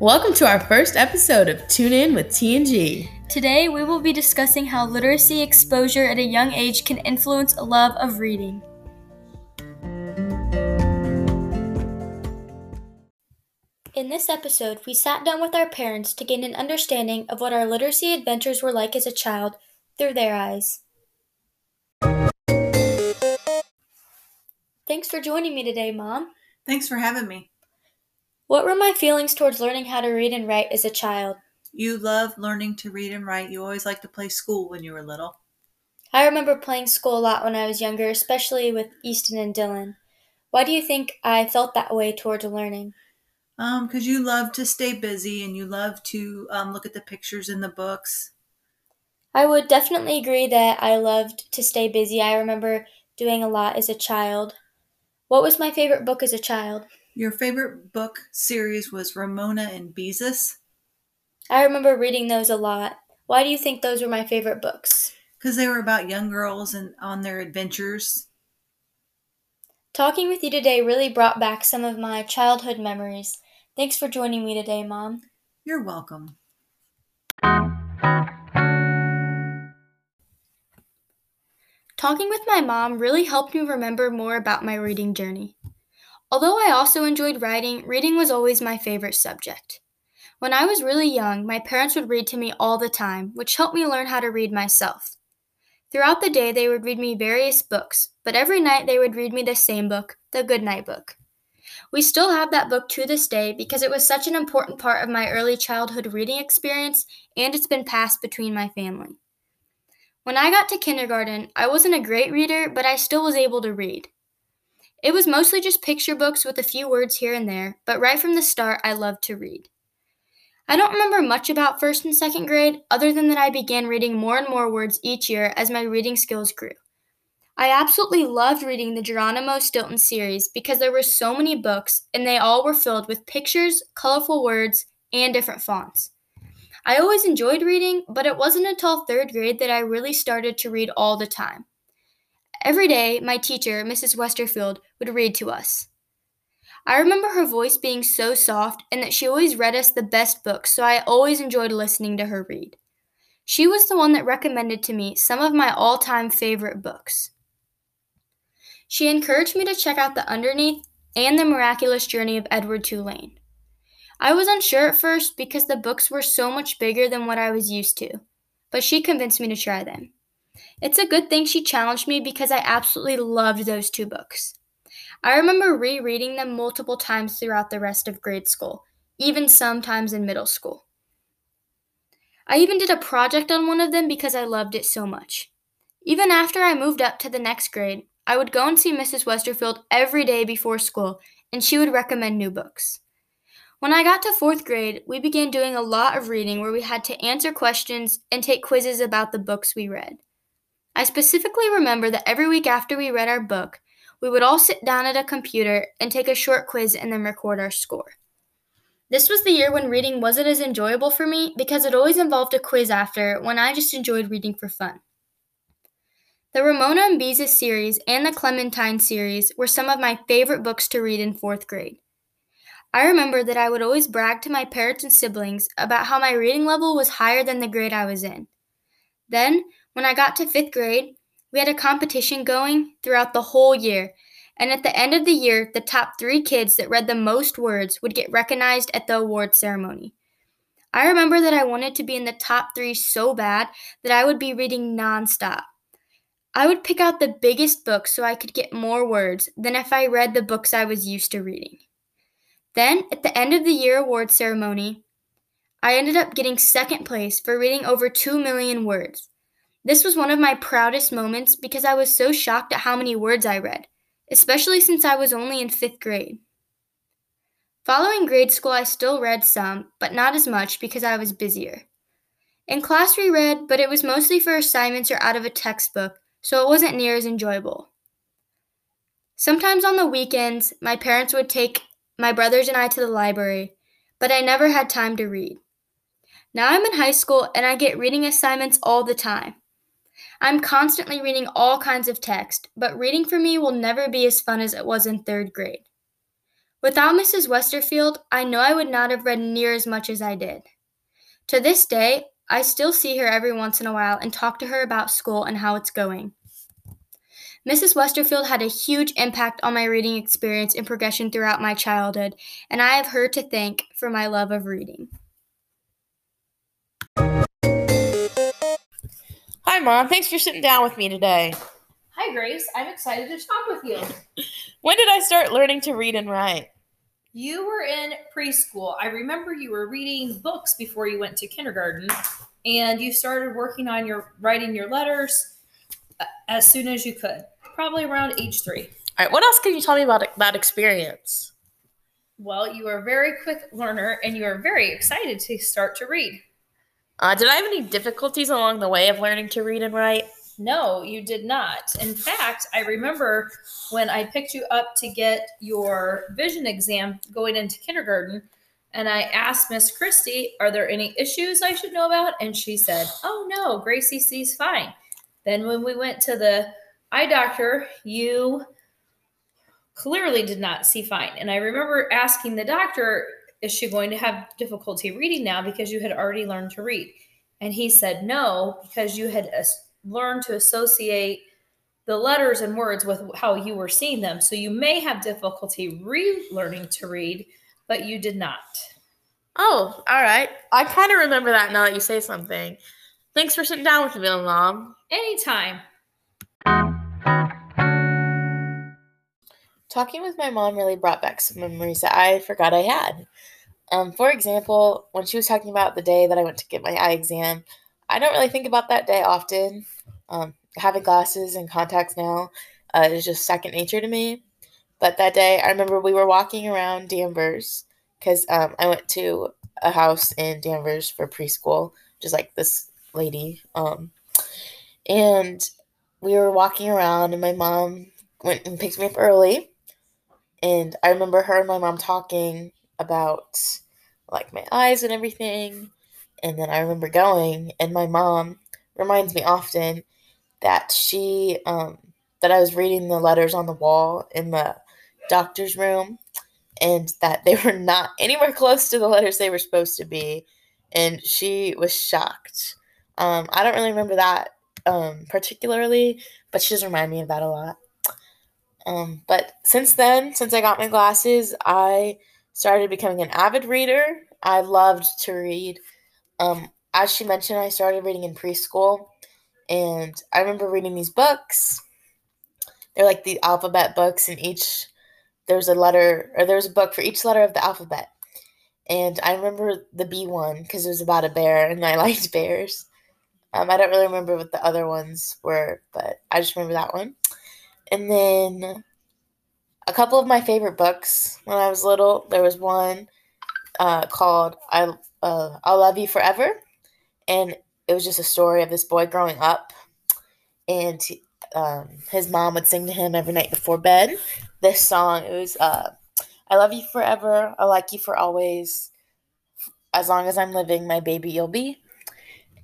Welcome to our first episode of Tune In with TNG. Today, we will be discussing how literacy exposure at a young age can influence a love of reading. In this episode, we sat down with our parents to gain an understanding of what our literacy adventures were like as a child through their eyes. Thanks for joining me today, Mom. Thanks for having me. What were my feelings towards learning how to read and write as a child? You love learning to read and write. You always liked to play school when you were little. I remember playing school a lot when I was younger, especially with Easton and Dylan. Why do you think I felt that way towards learning? Um, because you love to stay busy and you love to um, look at the pictures in the books. I would definitely agree that I loved to stay busy. I remember doing a lot as a child. What was my favorite book as a child? Your favorite book series was Ramona and Beezus? I remember reading those a lot. Why do you think those were my favorite books? Because they were about young girls and on their adventures. Talking with you today really brought back some of my childhood memories. Thanks for joining me today, Mom. You're welcome. Talking with my mom really helped me remember more about my reading journey. Although I also enjoyed writing, reading was always my favorite subject. When I was really young, my parents would read to me all the time, which helped me learn how to read myself. Throughout the day, they would read me various books, but every night they would read me the same book, the Goodnight Book. We still have that book to this day because it was such an important part of my early childhood reading experience and it's been passed between my family. When I got to kindergarten, I wasn't a great reader, but I still was able to read. It was mostly just picture books with a few words here and there, but right from the start, I loved to read. I don't remember much about first and second grade, other than that I began reading more and more words each year as my reading skills grew. I absolutely loved reading the Geronimo Stilton series because there were so many books and they all were filled with pictures, colorful words, and different fonts. I always enjoyed reading, but it wasn't until third grade that I really started to read all the time. Every day, my teacher, Mrs. Westerfield, would read to us. I remember her voice being so soft and that she always read us the best books, so I always enjoyed listening to her read. She was the one that recommended to me some of my all time favorite books. She encouraged me to check out The Underneath and The Miraculous Journey of Edward Tulane. I was unsure at first because the books were so much bigger than what I was used to, but she convinced me to try them. It's a good thing she challenged me because I absolutely loved those two books. I remember rereading them multiple times throughout the rest of grade school, even sometimes in middle school. I even did a project on one of them because I loved it so much. Even after I moved up to the next grade, I would go and see Mrs. Westerfield every day before school, and she would recommend new books. When I got to fourth grade, we began doing a lot of reading where we had to answer questions and take quizzes about the books we read. I specifically remember that every week after we read our book, we would all sit down at a computer and take a short quiz and then record our score. This was the year when reading wasn't as enjoyable for me because it always involved a quiz after when I just enjoyed reading for fun. The Ramona and Beezus series and the Clementine series were some of my favorite books to read in fourth grade. I remember that I would always brag to my parents and siblings about how my reading level was higher than the grade I was in. Then, when I got to fifth grade, we had a competition going throughout the whole year, and at the end of the year, the top three kids that read the most words would get recognized at the award ceremony. I remember that I wanted to be in the top three so bad that I would be reading nonstop. I would pick out the biggest books so I could get more words than if I read the books I was used to reading. Then, at the end of the year award ceremony, I ended up getting second place for reading over 2 million words. This was one of my proudest moments because I was so shocked at how many words I read, especially since I was only in fifth grade. Following grade school, I still read some, but not as much because I was busier. In class, we read, but it was mostly for assignments or out of a textbook, so it wasn't near as enjoyable. Sometimes on the weekends, my parents would take my brothers and I to the library, but I never had time to read. Now I'm in high school and I get reading assignments all the time. I'm constantly reading all kinds of text, but reading for me will never be as fun as it was in third grade. Without Mrs. Westerfield, I know I would not have read near as much as I did. To this day, I still see her every once in a while and talk to her about school and how it's going. Mrs. Westerfield had a huge impact on my reading experience and progression throughout my childhood, and I have her to thank for my love of reading. Hi, Mom. Thanks for sitting down with me today. Hi, Grace. I'm excited to talk with you. When did I start learning to read and write? You were in preschool. I remember you were reading books before you went to kindergarten, and you started working on your writing your letters uh, as soon as you could, probably around age three. All right, what else can you tell me about that experience? Well, you are a very quick learner, and you are very excited to start to read. Uh, did I have any difficulties along the way of learning to read and write? No, you did not. In fact, I remember when I picked you up to get your vision exam going into kindergarten, and I asked Miss Christie, Are there any issues I should know about? And she said, Oh, no, Gracie sees fine. Then when we went to the eye doctor, you clearly did not see fine. And I remember asking the doctor, Is she going to have difficulty reading now because you had already learned to read? And he said, No, because you had learned to associate the letters and words with how you were seeing them. So you may have difficulty relearning to read, but you did not. Oh, all right. I kind of remember that now that you say something. Thanks for sitting down with me, Mom. Anytime. Talking with my mom really brought back some memories that I forgot I had. Um, for example, when she was talking about the day that I went to get my eye exam, I don't really think about that day often. Um, having glasses and contacts now uh, is just second nature to me. But that day, I remember we were walking around Danvers because um, I went to a house in Danvers for preschool, just like this lady. Um, and we were walking around, and my mom went and picked me up early. And I remember her and my mom talking about like my eyes and everything. And then I remember going, and my mom reminds me often that she um, that I was reading the letters on the wall in the doctor's room, and that they were not anywhere close to the letters they were supposed to be, and she was shocked. Um, I don't really remember that um, particularly, but she does remind me of that a lot. Um, but since then, since I got my glasses, I started becoming an avid reader. I loved to read. Um, as she mentioned, I started reading in preschool, and I remember reading these books. They're like the alphabet books, and each there's a letter or there's a book for each letter of the alphabet. And I remember the B one because it was about a bear, and I liked bears. Um, I don't really remember what the other ones were, but I just remember that one. And then a couple of my favorite books when I was little. There was one uh, called "I uh, I'll Love You Forever," and it was just a story of this boy growing up, and um, his mom would sing to him every night before bed. This song it was uh, "I love you forever, I like you for always, as long as I'm living, my baby you'll be,"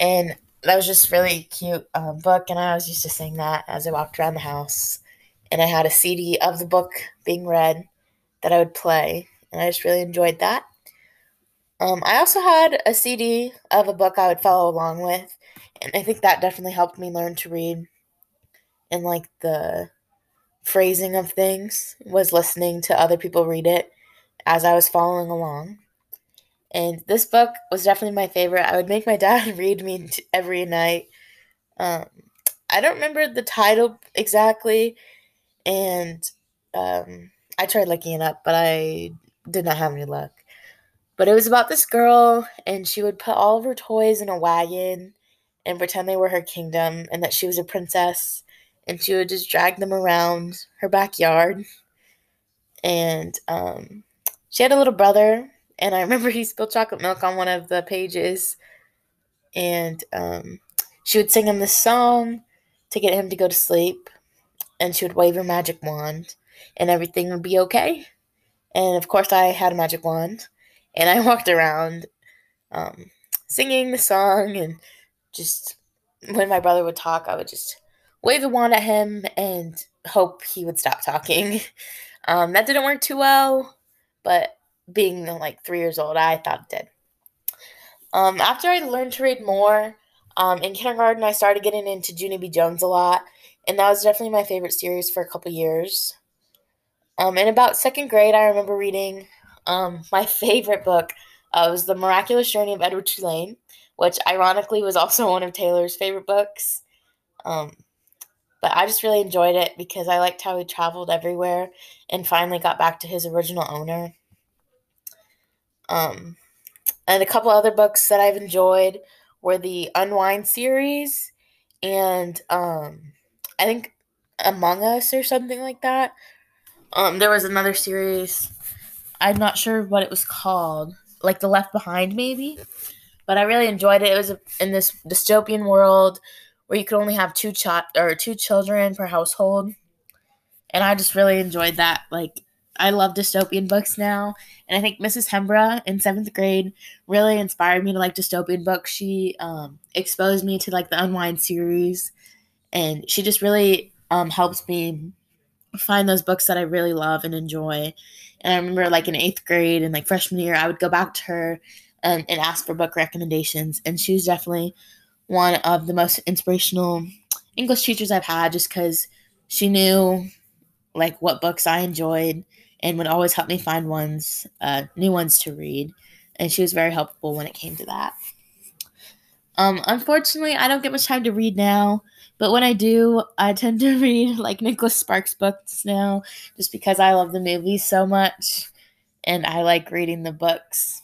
and that was just really cute um, book, and I was used to sing that as I walked around the house. And I had a CD of the book being read that I would play, and I just really enjoyed that. Um, I also had a CD of a book I would follow along with, and I think that definitely helped me learn to read. And like the phrasing of things was listening to other people read it as I was following along. And this book was definitely my favorite. I would make my dad read me every night. Um, I don't remember the title exactly, and um, I tried looking it up, but I did not have any luck. But it was about this girl, and she would put all of her toys in a wagon and pretend they were her kingdom and that she was a princess. And she would just drag them around her backyard. And um, she had a little brother, and I remember he spilled chocolate milk on one of the pages. And um, she would sing him this song to get him to go to sleep. And she would wave her magic wand, and everything would be okay. And of course, I had a magic wand and I walked around um, singing the song and just when my brother would talk, I would just wave the wand at him and hope he would stop talking. Um, that didn't work too well, but being like three years old, I thought it did. Um, after I learned to read more, um, in kindergarten, I started getting into Junie B. Jones a lot, and that was definitely my favorite series for a couple years. Um, in about second grade, I remember reading um, my favorite book uh, was The Miraculous Journey of Edward Tulane, which ironically was also one of Taylor's favorite books. Um, but I just really enjoyed it because I liked how he traveled everywhere and finally got back to his original owner. Um, and a couple other books that I've enjoyed were the Unwind series and um, I think Among Us or something like that. Um, there was another series. I'm not sure what it was called, like The Left Behind, maybe. But I really enjoyed it. It was in this dystopian world where you could only have two ch- or two children per household, and I just really enjoyed that. Like I love dystopian books now, and I think Mrs. Hembra in seventh grade really inspired me to like dystopian books. She um, exposed me to like the Unwind series, and she just really um, helps me find those books that I really love and enjoy. And I remember like in eighth grade and like freshman year, I would go back to her um, and ask for book recommendations, and she was definitely one of the most inspirational English teachers I've had, just because she knew like what books I enjoyed and would always help me find ones, uh, new ones to read. And she was very helpful when it came to that. Um, unfortunately, I don't get much time to read now, but when I do, I tend to read like Nicholas Sparks books now, just because I love the movies so much, and I like reading the books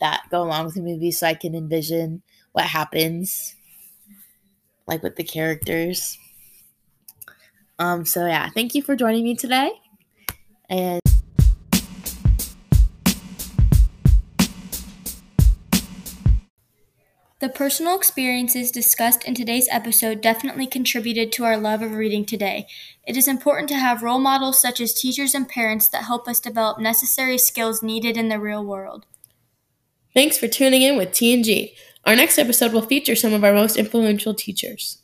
that go along with the movie, so I can envision what happens, like with the characters. Um, so yeah, thank you for joining me today. And The personal experiences discussed in today's episode definitely contributed to our love of reading today. It is important to have role models such as teachers and parents that help us develop necessary skills needed in the real world. Thanks for tuning in with TNG. Our next episode will feature some of our most influential teachers.